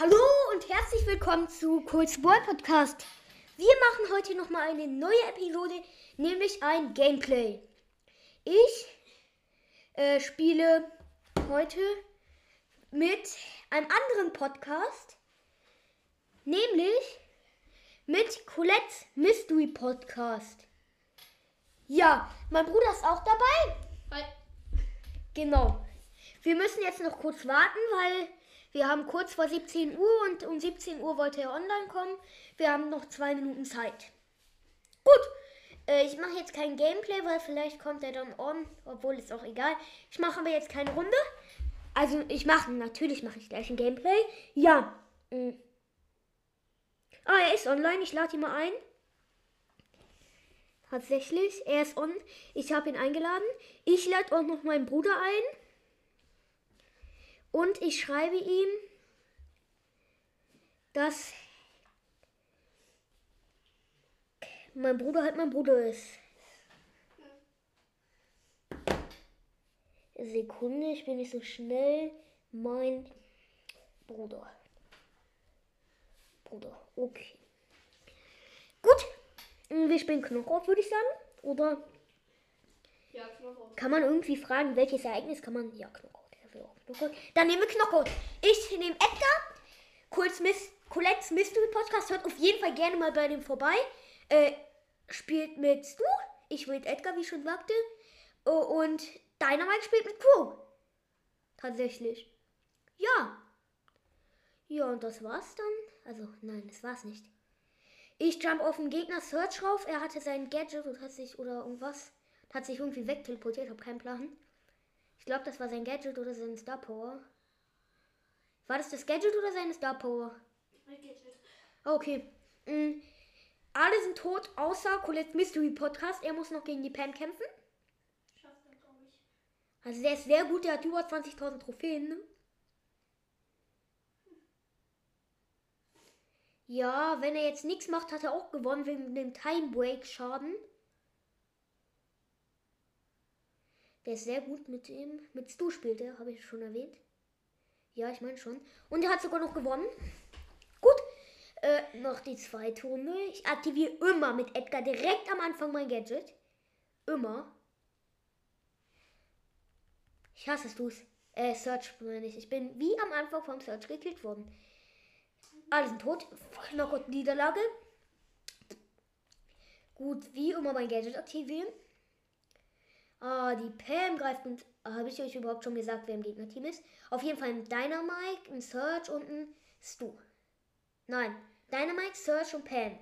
Hallo und herzlich willkommen zu Cold Boy Podcast. Wir machen heute nochmal eine neue Episode, nämlich ein Gameplay. Ich äh, spiele heute mit einem anderen Podcast, nämlich mit Colette's Mystery Podcast. Ja, mein Bruder ist auch dabei. Hi. Genau. Wir müssen jetzt noch kurz warten, weil wir haben kurz vor 17 Uhr und um 17 Uhr wollte er online kommen. Wir haben noch zwei Minuten Zeit. Gut. Äh, ich mache jetzt kein Gameplay, weil vielleicht kommt er dann on, obwohl ist auch egal. Ich mache aber jetzt keine Runde. Also ich mache, natürlich mache ich gleich ein Gameplay. Ja. mm. Ah, er ist online. Ich lade ihn mal ein. Tatsächlich, er ist on. Ich habe ihn eingeladen. Ich lade auch noch meinen Bruder ein. Und ich schreibe ihm, dass mein Bruder halt mein Bruder ist. Sekunde, ich bin nicht so schnell. Mein Bruder. Bruder, okay. Gut, wir spielen Knockout, würde ich sagen. Oder Ja, kann man irgendwie fragen, welches Ereignis kann man. Ja, Knockout. Auch Knockout. Dann nehmen wir Knockout. Ich nehme Edgar. Cole's Miss, Colette's Mystery Podcast. Hört auf jeden Fall gerne mal bei dem vorbei. Äh, spielt mit Stu. Ich mit Edgar, wie ich schon sagte. Oh, Und Dynamite spielt mit Crew. Tatsächlich. Ja. Ja, und das war's dann. Also, nein, das war's nicht. Ich jump auf den Gegner Search rauf. Er hatte sein Gadget und hat sich oder irgendwas. Hat sich irgendwie wegteleportiert. Hab keinen Plan. Ich glaube, das war sein Gadget oder sein Star Power. War das das Gadget oder seine Star Power? Mein Gadget. Okay. Mm. Alle sind tot, außer Colette's Mystery Podcast. Er muss noch gegen die Pam kämpfen. Schafft er, glaube ich. Also der ist sehr gut, der hat über 20.000 Trophäen. Ne? Ja, wenn er jetzt nichts macht, hat er auch gewonnen wegen dem Time Break Schaden. Der ist sehr gut mit dem. Mit Stu spielt er, habe ich schon erwähnt. Ja, ich meine schon. Und er hat sogar noch gewonnen. Gut. Äh, noch die zweite Runde. Ich aktiviere immer mit Edgar direkt am Anfang mein Gadget. Immer. Ich hasse es. Äh, Search meine ich. Ich bin wie am Anfang vom Search gekillt worden. Alle sind tot. Knockout Niederlage. Gut, wie immer mein Gadget aktivieren. Ah, die Pam greift und habe ich euch überhaupt schon gesagt, wer im Gegnerteam ist? Auf jeden Fall ein Dynamite, ein Search und ein Stu. Nein, Dynamite, Search und Pam.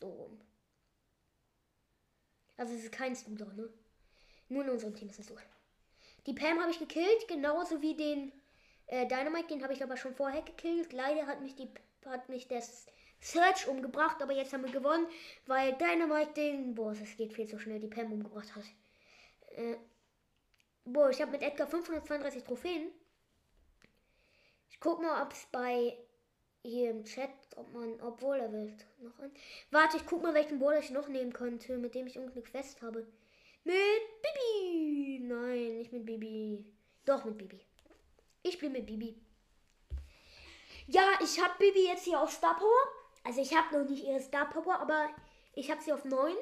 So. Also es ist kein Stu da, ne? Nur in unserem Team ist es so. Die Pam habe ich gekillt, genauso wie den äh, Dynamite, den habe ich aber schon vorher gekillt. Leider hat mich die hat mich das Search umgebracht, aber jetzt haben wir gewonnen, weil Dynamite den, boah, das geht viel zu schnell, die Pam umgebracht hat. Äh, boah, ich habe mit Edgar 532 Trophäen. Ich guck mal, ob es bei hier im Chat, ob man, obwohl er will noch ein. Warte, ich guck mal, welchen Brawler ich noch nehmen könnte, mit dem ich irgendeine Quest habe. Mit Bibi! Nein, nicht mit Bibi. Doch mit Bibi. Ich spiele mit Bibi. Ja, ich habe Bibi jetzt hier auf Star Power. Also ich habe noch nicht ihre Star Power, aber ich habe sie auf 9.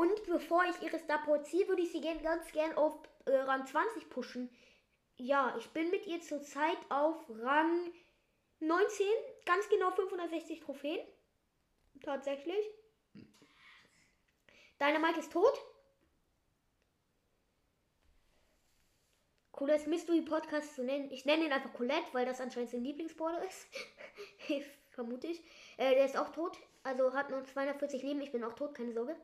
Und bevor ich ihre Star Power ziehe, würde ich sie gern, ganz gern auf äh, Rang 20 pushen. Ja, ich bin mit ihr zurzeit auf Rang 19. Ganz genau 560 Trophäen. Tatsächlich. Dynamite ist tot. Coolest Mystery Podcast zu nennen. Ich nenne ihn einfach Colette, weil das anscheinend sein Lieblingsborder ist. Vermute ich. Äh, der ist auch tot. Also hat nur 240 Leben. Ich bin auch tot, keine Sorge.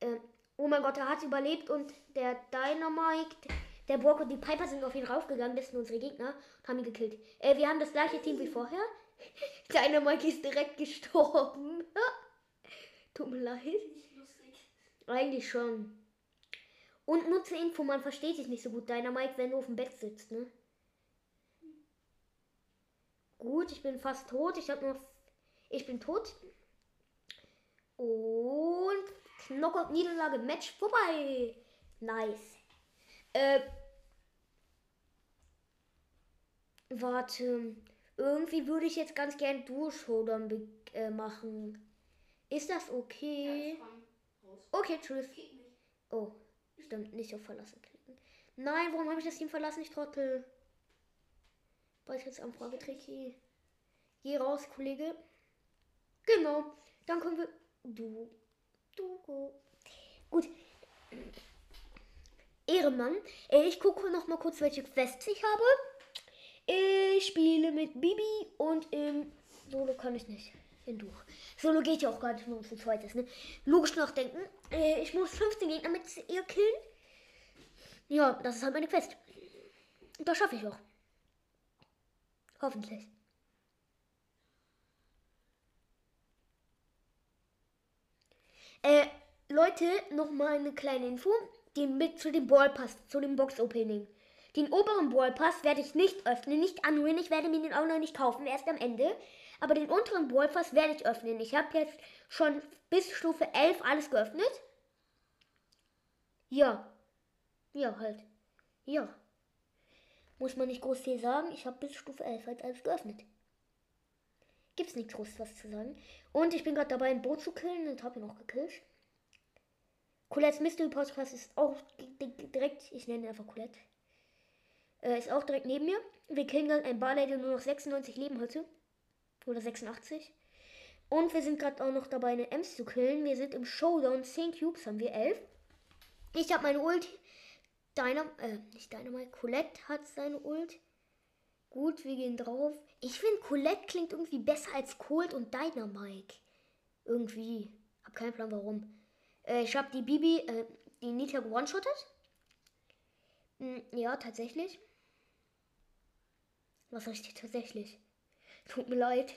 Äh, oh mein Gott, er hat überlebt und der Dynamite, der Brock und die Piper sind auf ihn raufgegangen. Das sind unsere Gegner und haben ihn gekillt. Äh, wir haben das gleiche Team wie vorher. Dynamite ist direkt gestorben. Tut mir leid. Eigentlich schon. Und nutze Info, man versteht dich nicht so gut, Dynamite, wenn du auf dem Bett sitzt, ne? Gut, ich bin fast tot. Ich habe noch. Ich bin tot. Und Knockout Niederlage Match vorbei. Nice. Äh. Warte. irgendwie würde ich jetzt ganz gern Duo-Showdown äh, machen. Ist das Ja, okay? raus. Okay, tschüss. Oh, stimmt, nicht auf Verlassen klicken. Nein, warum habe ich das Team verlassen? Ich trottel. Beitrittsanfrage, Tricky. Geh raus, Kollege. Genau, dann können wir. Du. Du. go. Gut. Ehrenmann. Äh, Ich gucke noch mal kurz, welche Quests ich habe. Ich spiele mit Bibi und im Solo kann ich nicht. In Duo. Solo geht ja auch gar nicht nur zu zweit ist, ne? Logisch nachdenken. Äh, ich muss 15 Gegner mit ihr killen. Ja, das ist halt meine Quest. Das schaffe ich auch. Hoffentlich. Äh, Leute, noch mal eine kleine Info. Den mit zu dem Ballpass, zu dem Box-Opening. Den oberen Ballpass werde ich nicht öffnen, nicht anrühren. Ich werde mir den auch noch nicht kaufen, erst am Ende. Aber den unteren Ballpass werde ich öffnen. Ich habe jetzt schon bis Stufe 11 alles geöffnet. Ja. Ja, halt. Ja. Muss man nicht groß viel sagen. Ich habe bis Stufe 11 halt alles geöffnet. Gibt's nichts groß was zu sagen. Und ich bin gerade dabei, ein Boot zu killen und habe ihn auch gekillt. Colette's Mystery Podcast ist auch di- di- direkt, ich nenne ihn einfach Colette. Äh, ist auch direkt neben mir. Wir killen dann ein Barley, der nur noch 96 Leben hatte. Oder 86. Und wir sind gerade auch noch dabei, eine Ems zu killen. Wir sind im Showdown. 10 Cubes haben wir 11. Ich habe meine Ult. Dynam äh, nicht Dynamite. Colette hat seine Ult. Gut, wir gehen drauf. Ich finde, Colette klingt irgendwie besser als Cold und Dynamite. Irgendwie. Hab keinen Plan warum. Äh, ich habe die Bibi, äh, die Nita one-shottet. Hm, ja, tatsächlich. Was dir tatsächlich? Tut mir leid.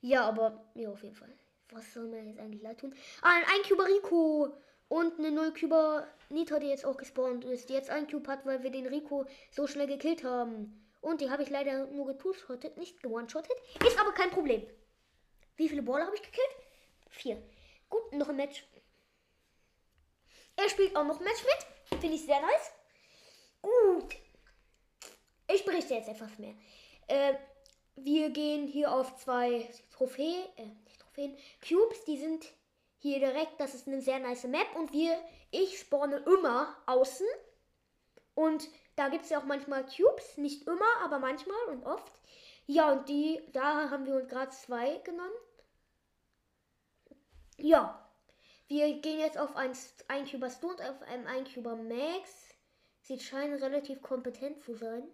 Ja, aber, ja, auf jeden Fall. Was soll mir jetzt eigentlich leid tun? Ah, ein 1 Cuber Rico und eine 0 Cuber Nita, die jetzt auch gespawnt ist, die jetzt ein Cube hat, weil wir den Rico so schnell gekillt haben. Und die habe ich leider nur getushottet, nicht gewone-shottet. Ist aber kein Problem. Wie viele Baller habe ich gekillt? Vier. Gut, noch ein Match. Er spielt auch noch ein Match mit. Finde ich sehr nice. Gut. Ich berichte jetzt etwas mehr. Äh, wir gehen hier auf zwei Trophäen, äh, nicht Trophäen, Cubes, die sind hier direkt, das ist eine sehr nice Map und wir, ich spawne immer außen und da gibt es ja auch manchmal Cubes, nicht immer, aber manchmal und oft. Ja, und die, da haben wir uns gerade zwei genommen. Ja, wir gehen jetzt auf ein, ein Cuber Stone und auf einem ein Cuber Max. Sie scheinen relativ kompetent zu sein.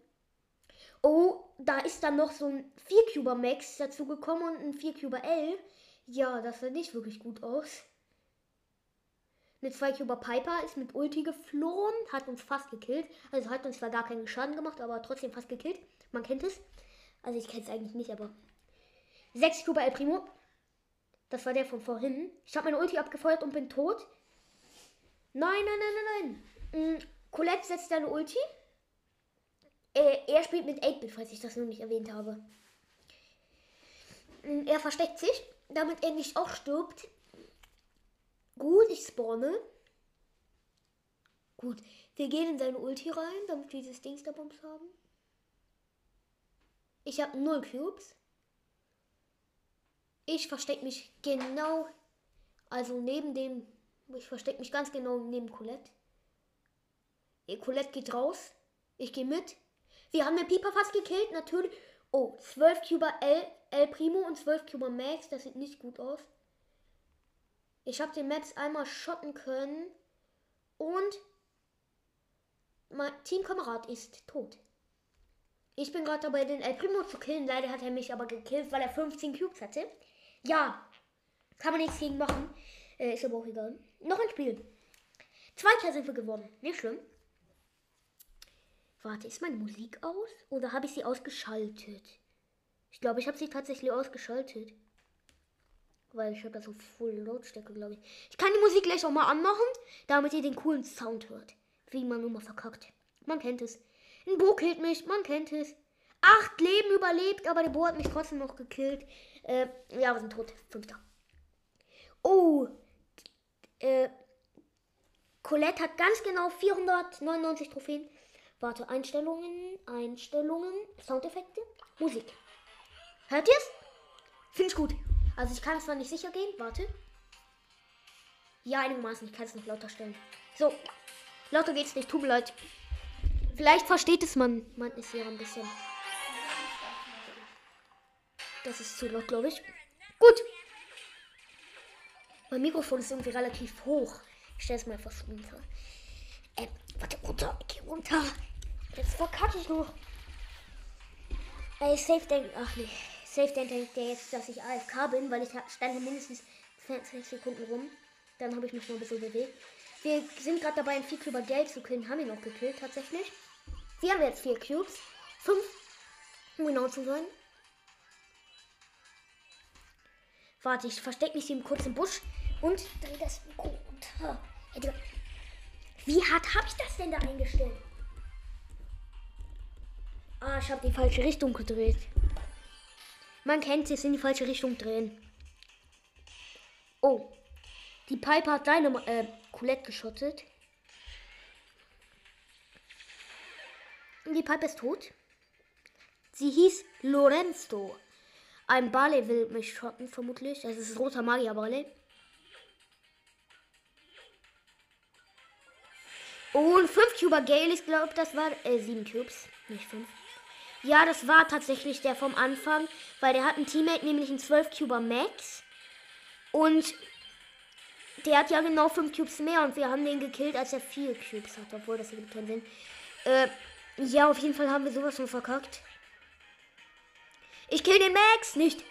Oh, da ist dann noch so ein 4-Cuber Max dazu gekommen und ein 4-Cuber L. Ja, das sah nicht wirklich gut aus. Eine 2-Cuber Piper ist mit Ulti geflohen, hat uns fast gekillt. Also hat uns zwar gar keinen Schaden gemacht, aber trotzdem fast gekillt. Man kennt es. Also ich kenne es eigentlich nicht, aber. 6 Cuber El Primo. Das war der von vorhin. Ich habe meine Ulti abgefeuert und bin tot. Nein, nein, nein, nein, nein. Mm, Colette setzt seine Ulti. Äh, er spielt mit 8-Bit, falls ich das noch nicht erwähnt habe. Mm, Er versteckt sich, damit er nicht auch stirbt. Gut, ich spawne. Gut, wir gehen in seine Ulti rein, damit wir dieses Dings da Bombs haben. Ich habe null Cubes. Ich verstecke mich genau, also neben dem, ich verstecke mich ganz genau neben Colette. Colette geht raus. Ich gehe mit. Wir haben den Piper fast gekillt, natürlich. Oh, 12 Cuber L, L Primo und 12 Cuber Max. Das sieht nicht gut aus. Ich habe den Max einmal schotten können. Und mein Teamkamerad ist tot. Ich bin gerade dabei, den El Primo zu killen. Leider hat er mich aber gekillt, weil er 15 Cubes hatte. Ja, kann man nichts gegen machen. Äh, ist aber auch egal. Noch ein Spiel. Zweiter sind wir geworden. Nicht schlimm. Warte, ist meine Musik aus? Oder habe ich sie ausgeschaltet? Ich glaube, ich habe sie tatsächlich ausgeschaltet. Weil ich habe da so voll Lautstärke, glaube ich. Ich kann die Musik gleich auch mal anmachen, damit ihr den coolen Sound hört. Wie man nur mal verkackt. Man kennt es. Ein Bo killt mich, man kennt es. Acht Leben überlebt, aber der Bo hat mich trotzdem noch gekillt. Äh, ja, wir sind tot. Fünfter. Oh. Äh, Colette hat ganz genau 499 Trophäen. Warte, Einstellungen, Einstellungen, Soundeffekte, Musik. Hört ihr's? Finde ich gut. Also ich kann es zwar nicht sicher gehen. Warte. Ja, einigermaßen. Ich kann es noch lauter stellen. So. Lauter geht's nicht. Tut mir leid. Vielleicht versteht es man. Man ist ja ein bisschen. Das ist zu laut, glaube ich. Gut. Mein Mikrofon ist irgendwie relativ hoch. Ich stelle es mal etwas runter. Äh, warte, runter. Geh runter. Jetzt verkacke ich noch. Ey, safe denkt. Ach nee. Safe denkt der jetzt, dass ich AFK bin, weil ich stand mindestens 20 Sekunden rum. Dann habe ich mich noch ein bisschen bewegt. Wir sind gerade dabei, ein 4 Cuber Geld zu killen. Haben wir noch gekillt, tatsächlich. Wir haben jetzt 4 Cubes. 5, um genau zu sein. Warte, ich verstecke mich hier im Busch und drehe das Mikro runter. Wie hart habe ich das denn da eingestellt? Ah, ich habe die falsche Richtung gedreht. Man kennt es in die falsche Richtung drehen. Oh. Die Piper hat deine äh, Colette geschottet. Die Piper ist tot. Sie hieß Lorenzo. Ein Barley will mich schotten, vermutlich. Das ist roter Magier Barley. Und 5 Cuber Gale, ich glaube, das war äh, 7 Cubes, nicht 5. Ja, das war tatsächlich der vom Anfang, weil der hat einen Teammate, nämlich einen 12 Cuber Max. Und der hat ja genau 5 Cubes mehr und wir haben den gekillt, als er 4 Cubes hat, obwohl das ergibt keinen Sinn. Äh, ja, auf jeden Fall haben wir sowas von verkackt. Ich kill den Max nicht.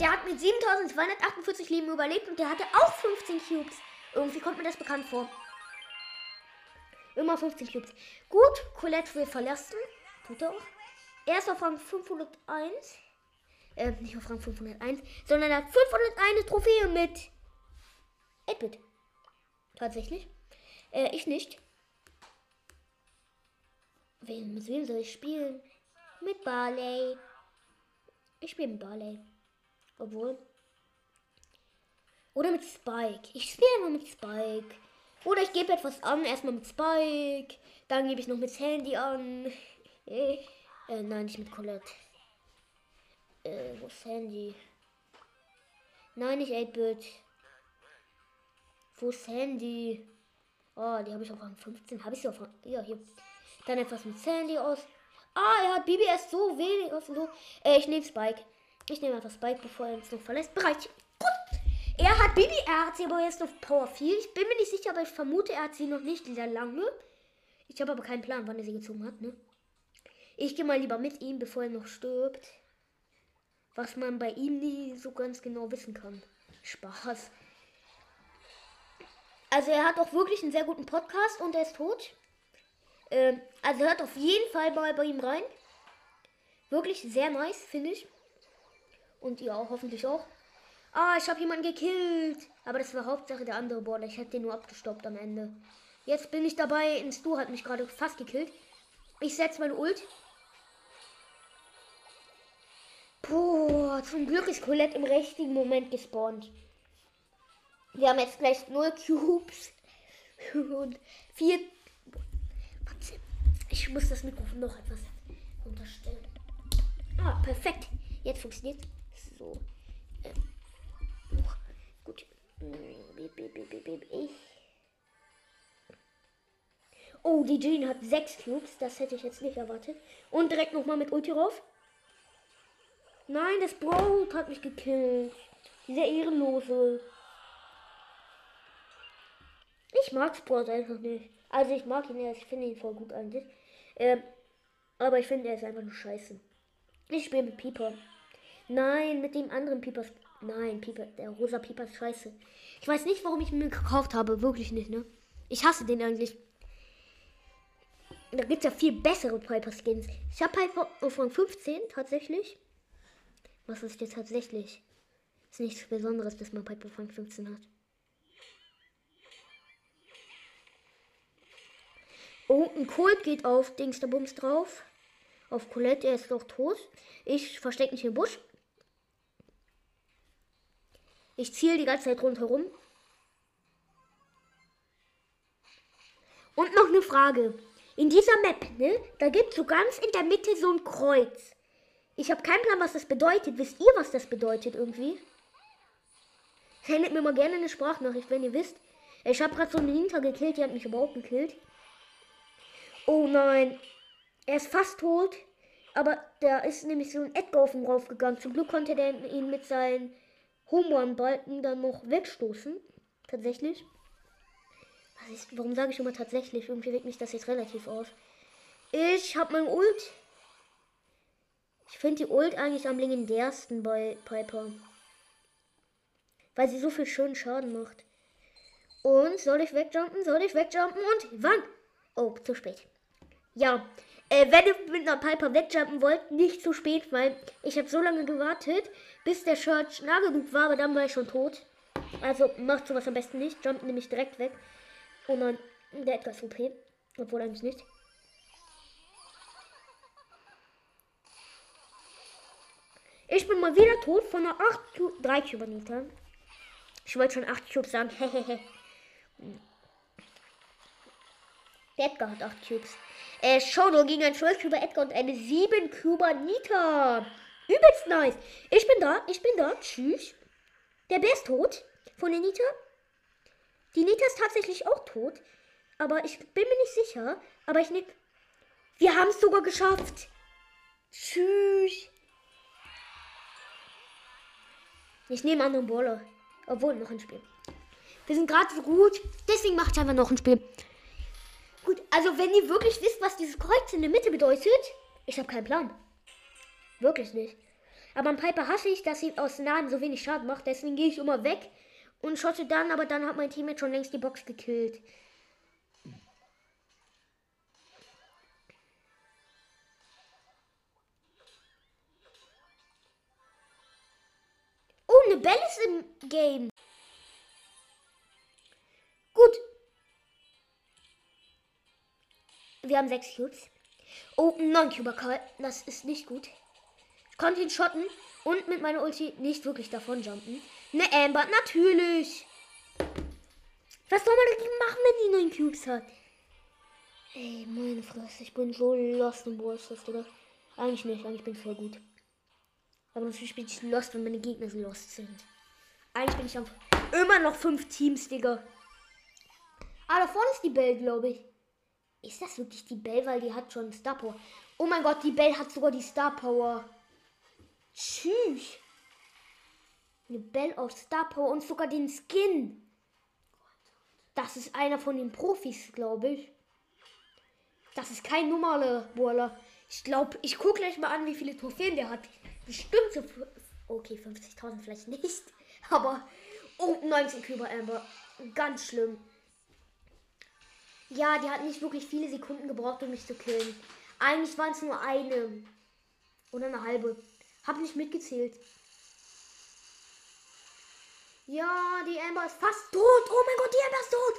Der hat mit 7248 Leben überlebt und der hatte auch 15 Cubes. Irgendwie kommt mir das bekannt vor. Immer 15 Cubes. Gut, Colette will verlassen. Tut er auch. Er ist auf Rang 501. Äh, nicht auf Rang 501, sondern er hat 501 Trophäe mit 8-Bit. Tatsächlich. Äh, ich nicht. Wen, mit wem soll ich spielen? Mit Barley. Ich spiele mit Barley. Obwohl. Oder mit Spike. Ich spiele immer mit Spike. Oder ich gebe etwas an. Erstmal mit Spike. Dann gebe ich noch mit Sandy an. Äh, nein, nicht mit Colette. Äh, wo ist Sandy? Nein, nicht 8-Bit. Wo ist Sandy? Oh, die habe ich auf Rang 15. Habe ich sie auf Rang... Ja, hier. Dann etwas mit Sandy aus. Ah, er hat BBS so wenig aus. So. Äh, ich nehme Spike. Ich nehme einfach Spike, bevor er uns noch verlässt. Bereit. Gut. Er hat Bibi, er hat sie aber jetzt auf Power 4. Ich bin mir nicht sicher, aber ich vermute, er hat sie noch nicht sehr lange. Ich habe aber keinen Plan, wann er sie gezogen hat, ne? Ich gehe mal lieber mit ihm, bevor er noch stirbt. Was man bei ihm nie so ganz genau wissen kann. Spaß. Also er hat auch wirklich einen sehr guten Podcast und er ist tot. Ähm, also hört auf jeden Fall mal bei ihm rein. Wirklich sehr nice, finde ich. Und ihr auch hoffentlich auch. Ah, ich habe jemanden gekillt. Aber das war Hauptsache der andere Border. Ich hätte den nur abgestoppt am Ende. Jetzt bin ich dabei. Ein Stu hat mich gerade fast gekillt. Ich setze meine Ult. Boah, zum Glück ist Colette im richtigen Moment gespawnt. Wir haben jetzt gleich 0 Cubes und 4. Ich muss das Mikrofon noch etwas unterstellen. Ah, perfekt. Jetzt funktioniert so. Ähm, gut. Oh, die Jean hat 6 Cubes. Das hätte ich jetzt nicht erwartet. Und direkt nochmal mit Ulti rauf. Nein, das Brawl hat mich gekillt. Dieser Ehrenlose. Ich mag Sport einfach nicht. Also ich mag ihn ja, ich finde ihn voll gut eigentlich. Ähm, aber ich finde, er ist einfach nur scheiße. Ich spiele mit Pieper. Nein, mit dem anderen Pieper. Nein, Pieper, der rosa Pieper ist scheiße. Ich weiß nicht, warum ich ihn mir gekauft habe. Wirklich nicht, ne? Ich hasse den eigentlich. Da gibt es ja viel bessere Piper Skins. Ich habe auf Rang 15 tatsächlich. Was ist jetzt tatsächlich? Ist nichts Besonderes, dass man Piper Rang 15 hat. Oh, ein Colt geht auf Dingsterbums drauf. Auf Colette, er ist doch tot. Ich verstecke mich im Busch. Ich ziele die ganze Zeit rundherum. Und noch eine Frage. In dieser Map, ne, da gibt es so ganz in der Mitte so ein Kreuz. Ich habe keinen Plan, was das bedeutet. Wisst ihr, was das bedeutet irgendwie? Sendet mir mal gerne eine Sprachnachricht, wenn ihr wisst. Ich habe gerade so einen Hinter gekillt, die hat mich überhaupt gekillt. Oh nein. Er ist fast tot. Aber da ist nämlich so ein Edgar auf ihn raufgegangen. Zum Glück konnte der ihn mit seinen Home-Run-Balken dann noch wegstoßen. Tatsächlich. Ist, warum sage ich immer tatsächlich? Irgendwie regt mich das jetzt relativ auf. Ich habe mein Ult. Ich finde die Ult eigentlich am legendärsten bei Piper. Weil sie so viel schönen Schaden macht. Und soll ich wegjumpen? Soll ich wegjumpen? Und wann? Oh, zu spät. Ja, äh, wenn ihr mit einer Piper wegjumpen wollt, nicht zu spät, weil ich habe so lange gewartet, bis der Church nah genug war, aber dann war ich schon tot. Also macht sowas am besten nicht. Jumpt nämlich direkt weg. Und dann der etwas OP. Obwohl eigentlich nicht. Ich bin mal wieder tot von einer 8 3 Kilometer. Ich wollte schon 8 Cubes sagen. Hehehe. Edgar hat 8 Cubes. Äh, Shono gegen ein 12 Cuber Edgar und eine 7 Cuber Nita. Übelst nice. Ich bin da, ich bin da. Tschüss. Der Bär ist tot von der Nita. Die Nita ist tatsächlich auch tot. Aber ich bin mir nicht sicher. Aber ich nehme. Wir haben es sogar geschafft. Tschüss. Ich nehme anderen Baller. Obwohl, noch ein Spiel. Wir sind gerade so gut. Deswegen mache ich einfach noch ein Spiel. Gut, also wenn ihr wirklich wisst, was dieses Kreuz in der Mitte bedeutet, ich habe keinen Plan. Wirklich nicht. Aber am Piper hasse ich, dass sie aus Nahen so wenig Schaden macht. Deswegen gehe ich immer weg und schotte dann, aber dann hat mein Team jetzt schon längst die Box gekillt. Eine Belle ist im Game. Gut. Wir haben sechs Cubes. Oh, neun Cuber Karl. Das ist nicht gut. Ich konnte ihn schotten und mit meiner Ulti nicht wirklich davon jumpen. Ne Amber, natürlich. Was soll man dagegen machen, wenn die neun Cubes hat? Ey, meine Fresse, ich bin so lost im Ballstars, Digga. Eigentlich nicht, eigentlich bin ich voll gut. Aber natürlich bin ich lost, wenn meine Gegner lost sind. Eigentlich bin ich einfach immer noch fünf Teams, Digga. Ah, da vorne ist die Bell, glaube ich. Ist das wirklich die Bell? Weil die hat schon Star Power. Oh mein Gott, die Bell hat sogar die Star Power. Tschüss. Eine Bell auf Star Power und sogar den Skin. Das ist einer von den Profis, glaube ich. Das ist kein normaler Brawler. Ich glaube, ich gucke gleich mal an, wie viele Trophäen der hat. Bestimmt so. Okay, 50.000 vielleicht nicht. Aber. Oh, 19 Küber Amber. Ganz schlimm. Ja, die hat nicht wirklich viele Sekunden gebraucht, um mich zu killen. Eigentlich waren es nur eine. Oder eine halbe. Hab nicht mitgezählt. Ja, die Amber ist fast tot. Oh mein Gott, die Amber ist tot.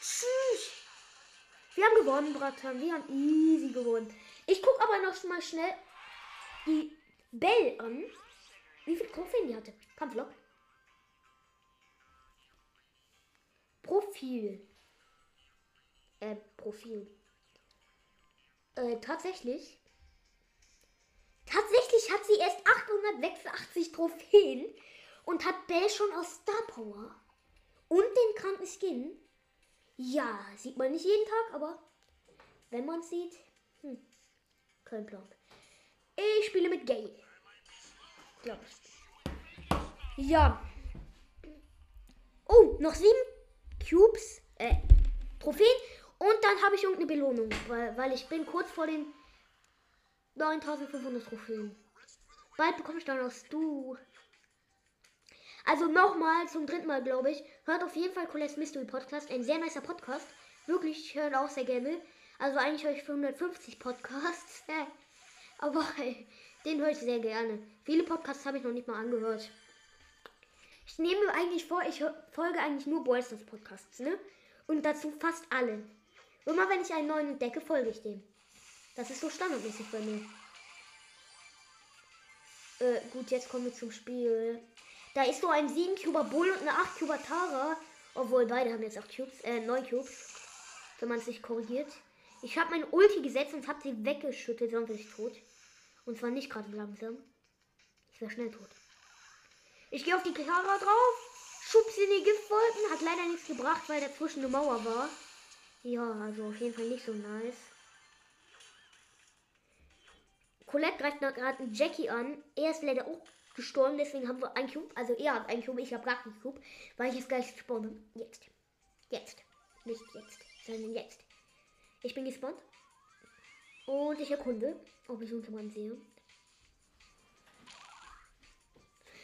Tschüss. Wir haben gewonnen, Bratan. Wir haben easy gewonnen. Ich gucke aber noch mal schnell die Bell an. Wie viele Trophäen die hatte. Kampflok. Profil. Äh, Profil. Äh, tatsächlich. Tatsächlich hat sie erst 886 Trophäen und hat Bell schon aus Star Power. Und den kranken Skin. Ja, sieht man nicht jeden Tag, aber wenn man sieht, hm, kein Plan. Ich spiele mit Gay. Glaub ich. Ja. Oh, noch sieben Cubes, äh, Trophäen. Und dann habe ich irgendeine Belohnung, weil, weil ich bin kurz vor den 9500 Trophäen. Bald bekomme ich dann aus Du. Also nochmal, zum dritten Mal, glaube ich. Hört auf jeden Fall Colette's Mystery Podcast. Ein sehr nicer Podcast. Wirklich, ich höre auch sehr gerne. Also eigentlich höre ich 550 Podcasts. Aber den höre ich sehr gerne. Viele Podcasts habe ich noch nicht mal angehört. Ich nehme mir eigentlich vor, ich folge eigentlich nur Boysters Podcasts, ne? Und dazu fast alle. Immer wenn ich einen neuen entdecke, folge ich dem. Das ist so standardmäßig bei mir. Äh, gut, jetzt kommen wir zum Spiel. Da ist so ein 7-Cuber Bull und eine 8-Cuber Tara. Obwohl, beide haben jetzt 8 Cubes, äh, 9 Cubes. Wenn man sich korrigiert. Ich habe mein Ulti gesetzt und habe sie weggeschüttet, sonst bin ich tot. Und zwar nicht gerade langsam. Ich wäre schnell tot. Ich gehe auf die Kara drauf, schub sie in die Giftwolken. Hat leider nichts gebracht, weil dazwischen eine Mauer war. Ja, also auf jeden Fall nicht so nice. Colette greift gerade Jackie an. Er ist leider auch gestorben, deswegen haben wir ein Cube. Also er hat ein Cube, ich habe gar keinen Cube, weil ich jetzt gleich gespawnt bin. Jetzt. Jetzt. Nicht jetzt, sondern jetzt. Ich bin gespawnt. Und ich erkunde, ob ich irgendjemanden sehe.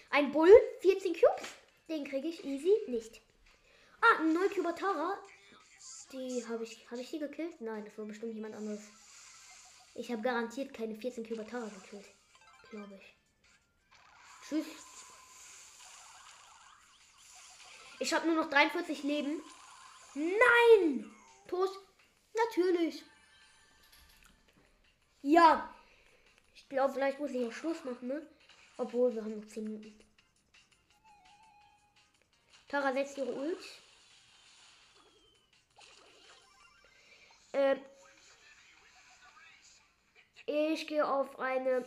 Ein Bull, 14 Cubes. Den kriege ich easy nicht. Ah, ein Neucuber Tara. Die habe ich. Habe ich die gekillt? Nein, das war bestimmt jemand anderes. Ich habe garantiert keine 14 Cuber Tara gekillt. Glaube ich. Tschüss. Ich habe nur noch 43 Leben. Nein! Toast. Natürlich. Ja. Ich glaube, vielleicht muss ich auch Schluss machen, ne? Obwohl, wir haben noch 10 Minuten. Tara setzt ihre Ult. Äh, ich gehe auf eine.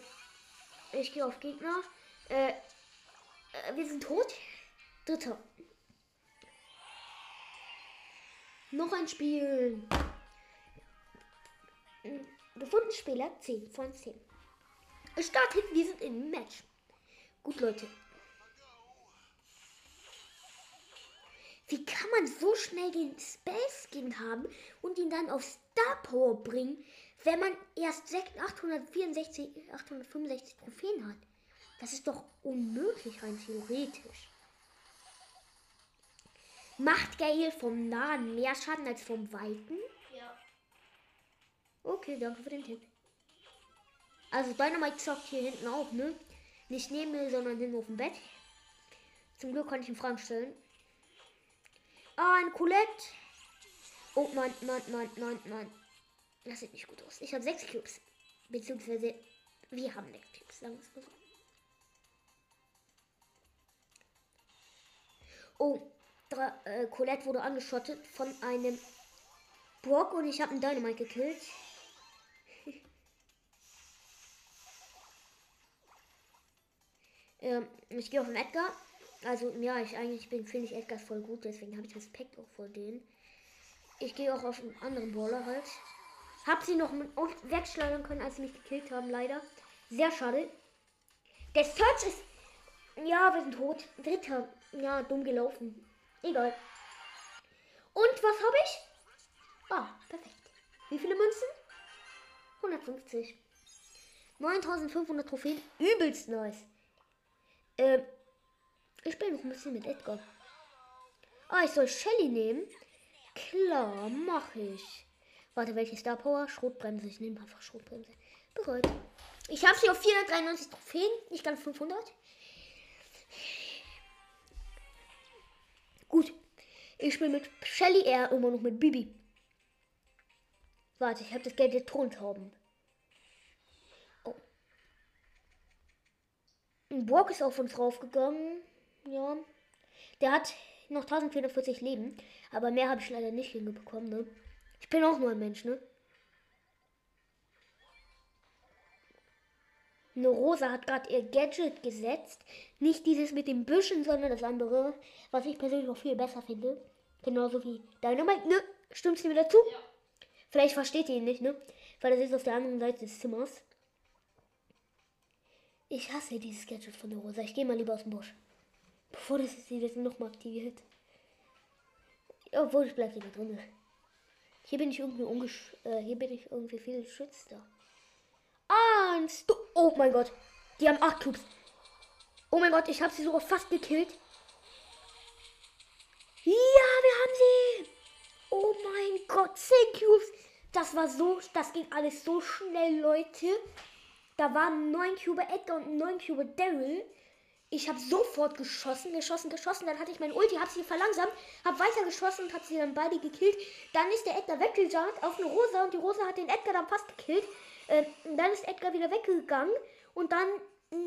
Ich gehe auf Gegner. Äh, äh, wir sind tot. Dritter. Noch ein Spiel. Gefunden Spieler 10 von 10. Start hinten, wir sind im Match. Gut, Leute. Wie kann man so schnell den Space Skin haben und ihn dann auf Star Power bringen, wenn man erst 864, 865 Trophäen hat? Das ist doch unmöglich rein theoretisch. Macht Gale vom Nahen mehr Schaden als vom Weiten? Okay, danke für den Tipp. Also Dynamite zockt hier hinten auch, ne? Nicht neben mir, sondern hinten auf dem Bett. Zum Glück konnte ich ihn Fragen stellen. Ah, ein Colette. Oh, nein, nein, nein, nein, nein. Das sieht nicht gut aus. Ich habe sechs Cubes. Beziehungsweise, wir haben sechs Cubes, sagen wir so. Oh, Dra äh, Colette wurde angeschottet von einem Brock und ich habe einen Dynamite gekillt. Ähm, ich gehe auf den Edgar. Also, ja, ich eigentlich bin, finde ich Edgar voll gut, deswegen habe ich Respekt auch vor denen. Ich gehe auch auf einen anderen Brawler halt. Hab sie noch wegschleudern können, als sie mich gekillt haben, leider. Sehr schade. Der Search ist. Ja, wir sind tot. Dritter. Ja, dumm gelaufen. Egal. Und was habe ich? Ah, perfekt. Wie viele Münzen? 150. 9500 Trophäen. Übelst nice. Ähm, ich spiele noch ein bisschen mit Edgar. Ah, ich soll Shelly nehmen. Klar, mache ich. Warte, welche Star Power? Schrotbremse. Ich nehme einfach Schrotbremse. Bereit. Ich habe sie auf 493 Trophäen, nicht ganz 500. Gut. Ich spiele mit Shelly, er immer noch mit Bibi. Warte, ich habe das Geld der Tontauben. Ein Brock ist auf uns draufgegangen. Ja. Der hat noch 1440 Leben. Aber mehr habe ich leider nicht hinbekommen, ne? Ich bin auch nur ein Mensch, ne? Eine Rosa hat gerade ihr Gadget gesetzt. Nicht dieses mit den Büschen, sondern das andere, was ich persönlich noch viel besser finde. Genauso wie Dynamite, ne? Stimmt's dir wieder zu? Ja. Vielleicht versteht ihr ihn nicht, ne? Weil das ist auf der anderen Seite des Zimmers. Ich hasse dieses Gadget von der Rosa. Ich gehe mal lieber aus dem Busch. Bevor das das nochmal aktiviert. Obwohl, ich bleibe lieber drin. Hier bin ich irgendwie ungesch äh, hier bin ich irgendwie viel geschützter. Ah, ein Sto Oh mein Gott. Die haben acht Cubes. Oh mein Gott, ich habe sie sogar fast gekillt. Ja, wir haben sie. Oh mein Gott, 10 Cubes. Das war so, das ging alles so schnell, Leute. Da waren 9 Cube Edgar und 9 Cube Daryl. Ich habe sofort geschossen, geschossen, geschossen. Dann hatte ich mein Ulti, habe sie verlangsamt, habe weiter geschossen und habe sie dann beide gekillt. Dann ist der Edgar weggejumpt auf eine Rosa und die Rosa hat den Edgar dann fast gekillt. Äh, dann ist Edgar wieder weggegangen und dann,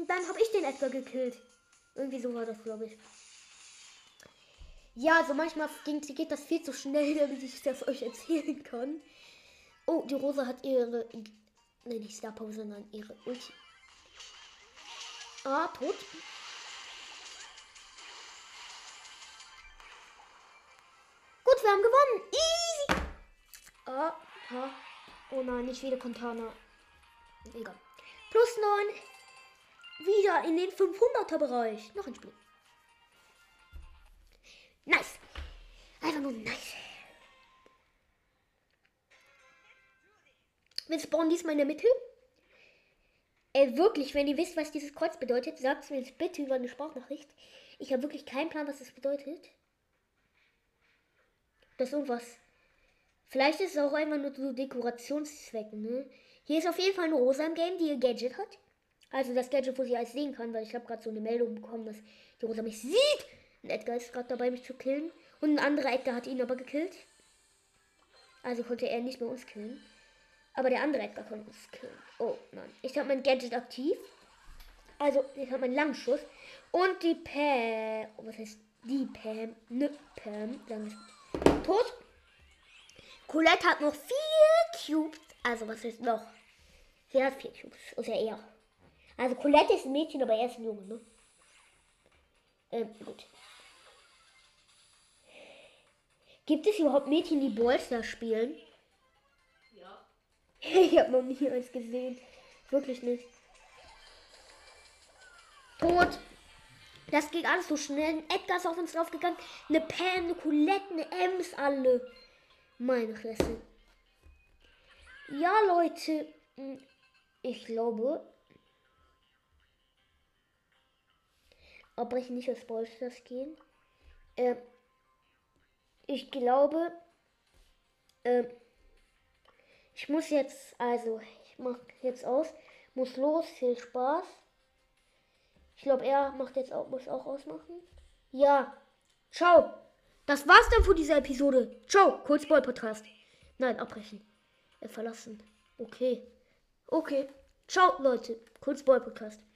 dann habe ich den Edgar gekillt. Irgendwie so war das, glaube ich. Ja, also manchmal ging, geht das viel zu schnell, damit ich das euch erzählen kann. Oh, die Rosa hat ihre. Ne, nicht Star Power, sondern ihre Ulti. Ah, tot. Gut, wir haben gewonnen. Easy. Ah, ah. Oh nein, nicht wieder Contana. Egal. Plus 9. Wieder in den 500er Bereich. Noch ein Spiel. Nice. Einfach nur nice. Wir spawnen diesmal in der Mitte. Ey, wirklich, wenn ihr wisst, was dieses Kreuz bedeutet, sagt es mir jetzt bitte über eine Sprachnachricht. Ich habe wirklich keinen Plan, was das bedeutet. Das ist irgendwas. Vielleicht ist es auch einfach nur so Dekorationszwecken, ne? Hier ist auf jeden Fall eine Rosa im Game, die ihr Gadget hat. Also das Gadget, wo sie alles sehen kann, weil ich habe gerade so eine Meldung bekommen, dass die Rosa mich sieht. Und Edgar ist gerade dabei, mich zu killen. Und ein anderer Edgar hat ihn aber gekillt. Also konnte er nicht mehr uns killen. Aber der andere Edgar konnte uns killen. Oh nein. Ich habe mein Gadget aktiv. Also, ich habe meinen Langschuss. Und die Pam. Oh, was heißt die Pam? Ne, Pam. Dann ist tot. Colette hat noch vier Cubes. Also, was ist noch? Sie hat vier Cubes. Ja eher. Also, Colette ist ein Mädchen, aber er ist ein Junge, ne? Ähm, gut. Gibt es überhaupt Mädchen, die Ballstar spielen? Ja. Ich habe noch nie eins gesehen. Wirklich nicht. Tot. Das geht alles so schnell. Edgar ist auf uns draufgegangen. Eine Pam, eine Colette, eine Ems, alle. Meine Fresse. Ja, Leute. hm, Ich glaube. Aber ich nicht aus Bolsters gehen. Ähm, ich glaube. Ähm, ich muss jetzt, also, ich mach jetzt aus, muss los, viel Spaß. Ich glaube, er macht jetzt auch, muss auch ausmachen. Ja, ciao. Das war's dann für diese Episode. Ciao, Kurzball Podcast. Nein, abbrechen. Äh, verlassen. Okay. Okay. Ciao, Leute. Kurzball Podcast.